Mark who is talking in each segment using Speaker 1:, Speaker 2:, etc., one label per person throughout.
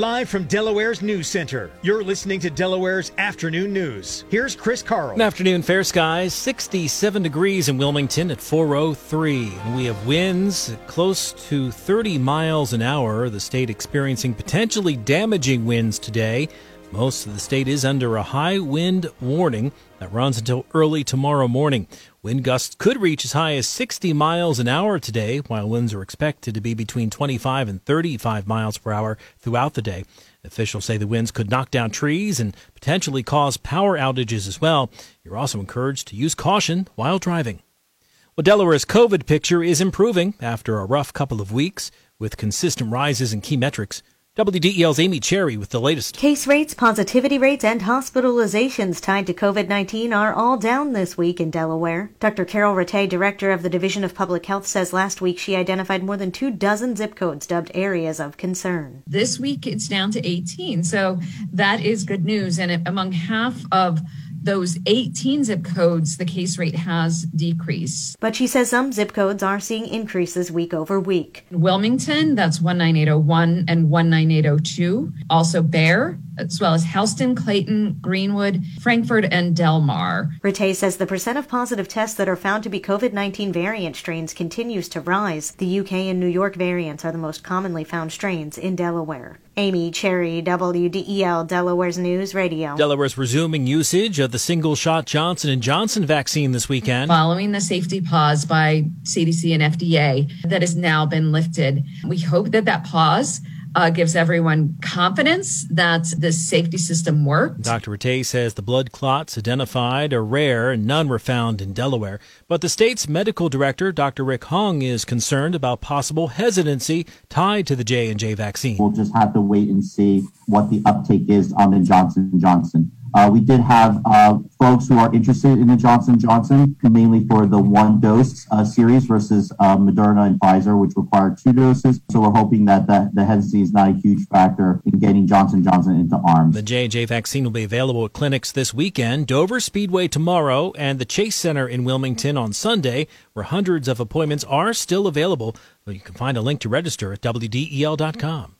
Speaker 1: Live from Delaware's News Center, you're listening to Delaware's Afternoon News. Here's Chris Carl.
Speaker 2: Good afternoon, fair skies. 67 degrees in Wilmington at 403. And we have winds close to 30 miles an hour. The state experiencing potentially damaging winds today. Most of the state is under a high wind warning that runs until early tomorrow morning. Wind gusts could reach as high as 60 miles an hour today, while winds are expected to be between 25 and 35 miles per hour throughout the day. Officials say the winds could knock down trees and potentially cause power outages as well. You're also encouraged to use caution while driving. Well, Delaware's COVID picture is improving after a rough couple of weeks with consistent rises in key metrics. WDEL's Amy Cherry with the latest.
Speaker 3: Case rates, positivity rates, and hospitalizations tied to COVID 19 are all down this week in Delaware. Dr. Karyl Rattay, director of the Division of Public Health, says last week she identified more than two dozen zip codes dubbed areas of concern.
Speaker 4: This week it's down to 18, so that is good news. And among half of those 18 zip codes, the case rate has decreased.
Speaker 3: But she says some zip codes are seeing increases week over week.
Speaker 4: Wilmington, that's 19801 and 19802. Also Bear, as well as Houston, Clayton, Greenwood, Frankfort, and Delmar.
Speaker 3: Rattay says the percent of positive tests that are found to be COVID 19 variant strains continues to rise. The UK and New York variants are the most commonly found strains in Delaware. Amy Cherry, WDEL, Delaware's News Radio.
Speaker 2: Delaware's resuming usage of the single shot Johnson & Johnson vaccine this weekend.
Speaker 4: Following the safety pause by CDC and FDA that has now been lifted, we hope that that pause uh, gives everyone confidence that this safety system worked.
Speaker 2: Dr. Rattay says the blood clots identified are rare and none were found in Delaware. But the state's medical director, Dr. Rick Hong, is concerned about possible hesitancy tied to the J&J vaccine.
Speaker 5: We'll just have to wait and see what the uptake is on the Johnson Johnson. Uh, we did have uh, folks who are interested in the Johnson Johnson, mainly for the one dose uh, series versus Moderna and Pfizer, which require two doses. So we're hoping that the, hesitancy is not a huge factor in getting Johnson Johnson into arms.
Speaker 2: The J&J vaccine will be available at clinics this weekend, Dover Speedway tomorrow, and the Chase Center in Wilmington on Sunday, where hundreds of appointments are still available. You can find a link to register at WDEL.com.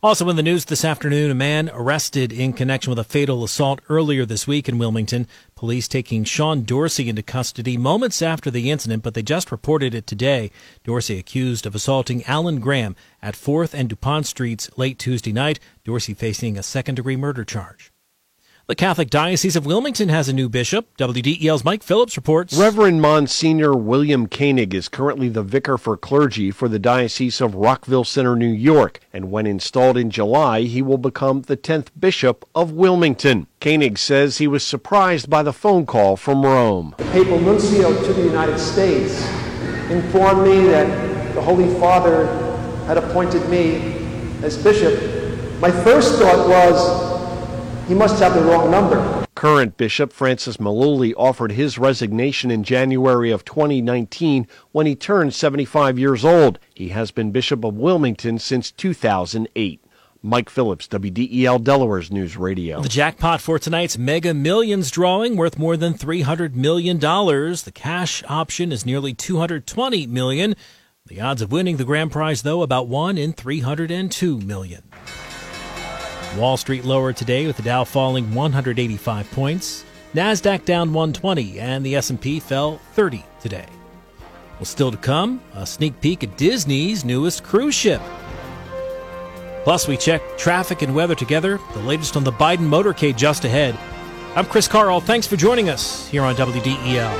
Speaker 2: Also in the news this afternoon, a man arrested in connection with a fatal assault earlier this week in Wilmington. Police taking Sean Dorsey into custody moments after the incident, but they just reported it today. Dorsey accused of assaulting Alan Graham at 4th and DuPont Streets late Tuesday night. Dorsey facing a second degree murder charge. The Catholic Diocese of Wilmington has a new bishop. WDEL's Mike Phillips reports.
Speaker 6: Reverend Monsignor William Koenig is currently the vicar for clergy for the Diocese of Rockville Centre, New York, and when installed in July, he will become the 10th bishop of Wilmington. Koenig says he was surprised by the phone call from Rome.
Speaker 7: The papal nuncio to the United States informed me that the Holy Father had appointed me as bishop. My first thought was, he must have the wrong number.
Speaker 6: Current Bishop Francis Malooly offered his resignation in January of 2019 when he turned 75 years old. He has been Bishop of Wilmington since 2008. Mike Phillips, WDEL Delaware's News Radio.
Speaker 2: The jackpot for tonight's Mega Millions drawing worth more than $300 million. The cash option is nearly 220 million. The odds of winning the grand prize, though, about 1 in 302 million. Wall Street lower today with the Dow falling 185 points, Nasdaq down 120 and the S&P fell 30 today. Well, still to come, a sneak peek at Disney's newest cruise ship. Plus, we check traffic and weather together, the latest on the Biden motorcade just ahead. I'm Chris Carl. Thanks for joining us here on WDEL.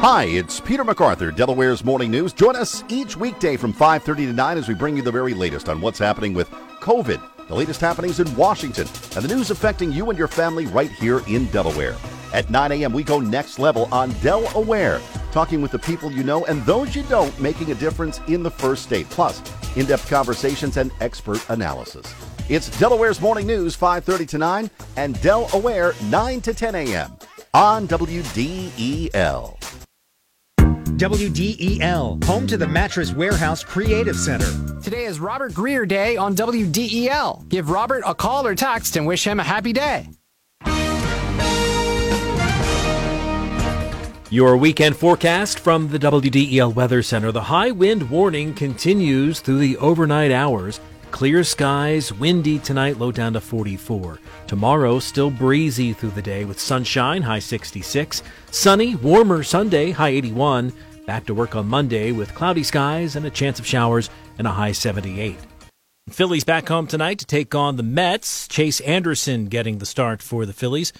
Speaker 8: Hi, it's Peter MacArthur, Delaware's Morning News. Join us each weekday from 5:30 to 9 as we bring you the very latest on what's happening with COVID the latest happenings in Washington, and the news affecting you and your family right here in Delaware. At 9 a.m., we go next level on Delaware, talking with the people you know and those you don't, making a difference in the first state. Plus, in-depth conversations and expert analysis. It's Delaware's Morning News, 5:30 to 9, and Delaware, 9 to 10 a.m. on WDEL.
Speaker 1: WDEL, home to the Mattress Warehouse Creative Center.
Speaker 9: Today is Robert Greer Day on WDEL. Give Robert a call or text and wish him a happy day.
Speaker 2: Your weekend forecast from the WDEL Weather Center. The high wind warning continues through the overnight hours. Clear skies, windy tonight, low down to 44. Tomorrow, still breezy through the day with sunshine, high 66. Sunny, warmer Sunday, high 81. Back to work on Monday with cloudy skies and a chance of showers and a high 78. Phillies back home tonight to take on the Mets. Chase Anderson getting the start for the Phillies.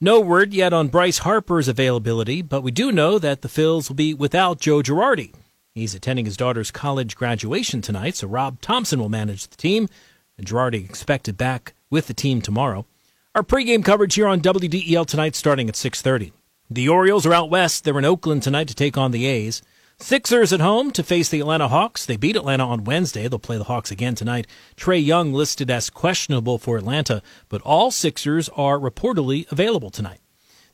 Speaker 2: No word yet on Bryce Harper's availability, but we do know that the Phils will be without Joe Girardi. He's attending his daughter's college graduation tonight, so Rob Thompson will manage the team, and Girardi expected back with the team tomorrow. Our pregame coverage here on WDEL tonight starting at 6.30. The Orioles are out west. They're in Oakland tonight to take on the A's. Sixers at home to face the Atlanta Hawks. They beat Atlanta on Wednesday. They'll play the Hawks again tonight. Trae Young listed as questionable for Atlanta, but all Sixers are reportedly available tonight.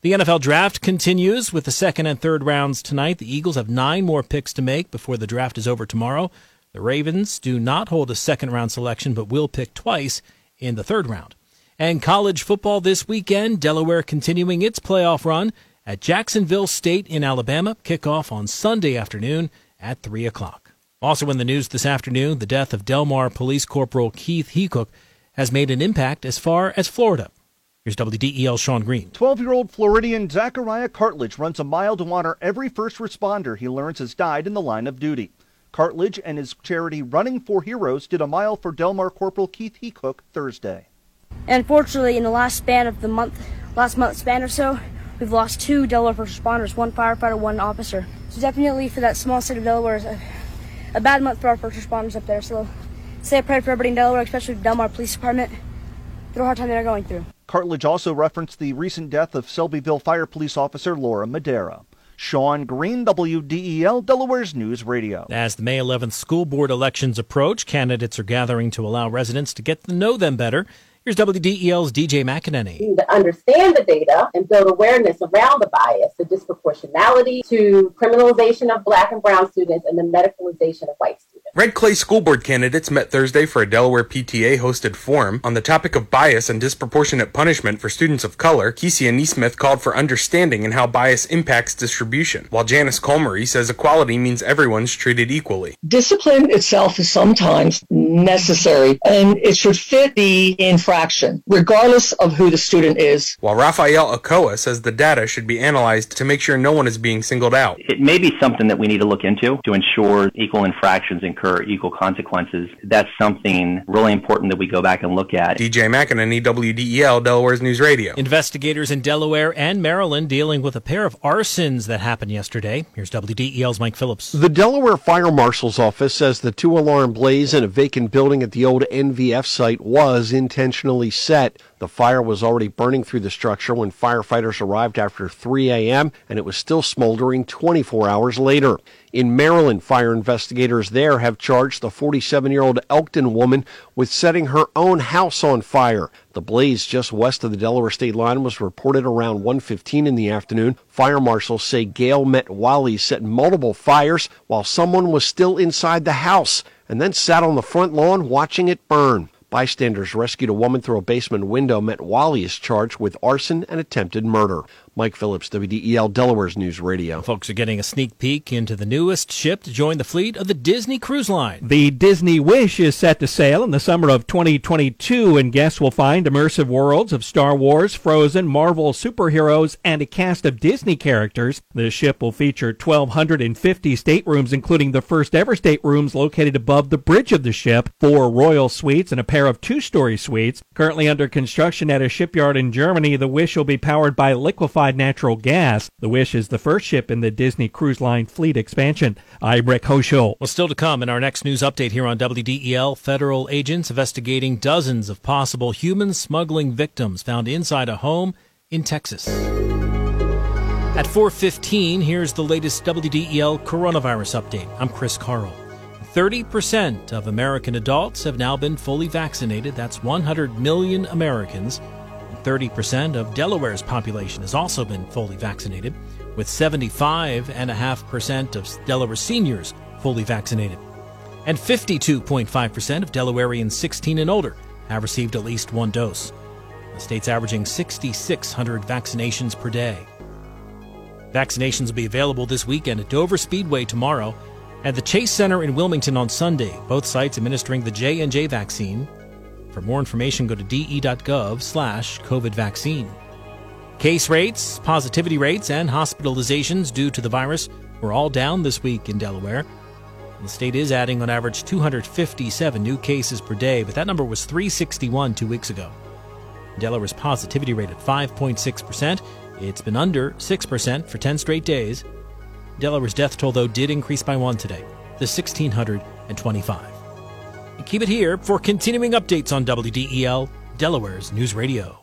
Speaker 2: The NFL draft continues with the second and third rounds tonight. The Eagles have nine more picks to make before the draft is over tomorrow. The Ravens do not hold a second round selection, but will pick twice in the third round. And college football this weekend, Delaware continuing its playoff run at Jacksonville State in Alabama. Kickoff on Sunday afternoon at 3 o'clock. Also in the news this afternoon, the death of Delmar Police Corporal Keith Heacook has made an impact as far as Florida. Here's WDEL Sean Green.
Speaker 10: 12 year old Floridian Zachariah Cartledge runs a mile to honor every first responder he learns has died in the line of duty. Cartledge and his charity Running for Heroes did a mile for Delmar Corporal Keith Heacook Thursday.
Speaker 11: Unfortunately, in the last span of the month, last month span or so, we've lost two Delaware first responders, one firefighter, one officer. So definitely for that small state of Delaware, a, a bad month for our first responders up there. So say a prayer for everybody in Delaware, especially the Delmar Police Department, through a hard time they're going through.
Speaker 10: Cartledge also referenced the recent death of Selbyville Fire Police Officer Laura Madera. Sean Green, WDEL, Delaware's News Radio.
Speaker 2: As the May 11th school board elections approach, candidates are gathering to allow residents to get to know them better. Here's WDEL's DJ McInerney.
Speaker 12: We need to understand the data and build awareness around the bias, the disproportionality to criminalization of black and brown students and the medicalization of white students.
Speaker 13: Red Clay School Board candidates met Thursday for a Delaware PTA hosted forum on the topic of bias and disproportionate punishment for students of color. Kesia Neesmith called for understanding in how bias impacts distribution, while Janice Colmery says equality means everyone's treated equally.
Speaker 14: Discipline itself is sometimes necessary and it should fit the infraction, regardless of who the student is.
Speaker 13: While Rafael Okoa says the data should be analyzed to make sure no one is being singled out.
Speaker 15: It may be something that we need to look into to ensure equal infractions incur equal consequences. That's something really important that we go back and look at.
Speaker 13: DJ McInerney, WDEL, Delaware's News Radio.
Speaker 2: Investigators in Delaware and Maryland dealing with a pair of arsons that happened yesterday. Here's WDEL's Mike Phillips.
Speaker 6: The Delaware Fire Marshal's Office says the two alarm blaze in a vacant building at the old NVF site was intentionally set. The fire was already burning through the structure when firefighters arrived after 3 a.m., and it was still smoldering 24 hours later. In Maryland, fire investigators there have charged the 47 year old Elkton woman with setting her own house on fire. The blaze just west of the Delaware state line was reported around 1:15 in the afternoon. Fire marshals say Gail met Wally set multiple fires while someone was still inside the house and then sat on the front lawn watching it burn. Bystanders rescued a woman through a basement window. Met Wally is charged with arson and attempted murder. Mike Phillips, WDEL Delaware's News Radio.
Speaker 2: Folks are getting a sneak peek into the newest ship to join the fleet of the Disney Cruise Line.
Speaker 16: The Disney Wish is set to sail in the summer of 2022, and guests will find immersive worlds of Star Wars, Frozen, Marvel superheroes, and a cast of Disney characters. The ship will feature 1,250 staterooms, including the first ever staterooms located above the bridge of the ship, four royal suites, and a pair of two story suites. Currently under construction at a shipyard in Germany, the Wish will be powered by liquefied natural gas. The Wish is the first ship in the Disney Cruise Line fleet expansion. I'm Rick Hoschel.
Speaker 2: Well, still to come in our next news update here on WDEL, federal agents investigating dozens of possible human smuggling victims found inside a home in Texas. At 4:15, here's the latest WDEL coronavirus update. I'm Chris Carl. 30% of American adults have now been fully vaccinated. That's 100 million Americans. 30% of Delaware's population has also been fully vaccinated, with 75.5% of Delaware seniors fully vaccinated. And 52.5% of Delawareans 16 and older have received at least one dose. The state's averaging 6,600 vaccinations per day. Vaccinations will be available this weekend at Dover Speedway tomorrow at the Chase Center in Wilmington on Sunday. Both sites administering the J&J vaccine. For more information, go to de.gov slash COVID vaccine. Case rates, positivity rates, and hospitalizations due to the virus were all down this week in Delaware. The state is adding on average 257 new cases per day, but that number was 361 two weeks ago. Delaware's positivity rate at 5.6%. It's been under 6% for 10 straight days. Delaware's death toll, though, did increase by one today, the 1,625. Keep it here for continuing updates on WDEL, Delaware's News Radio.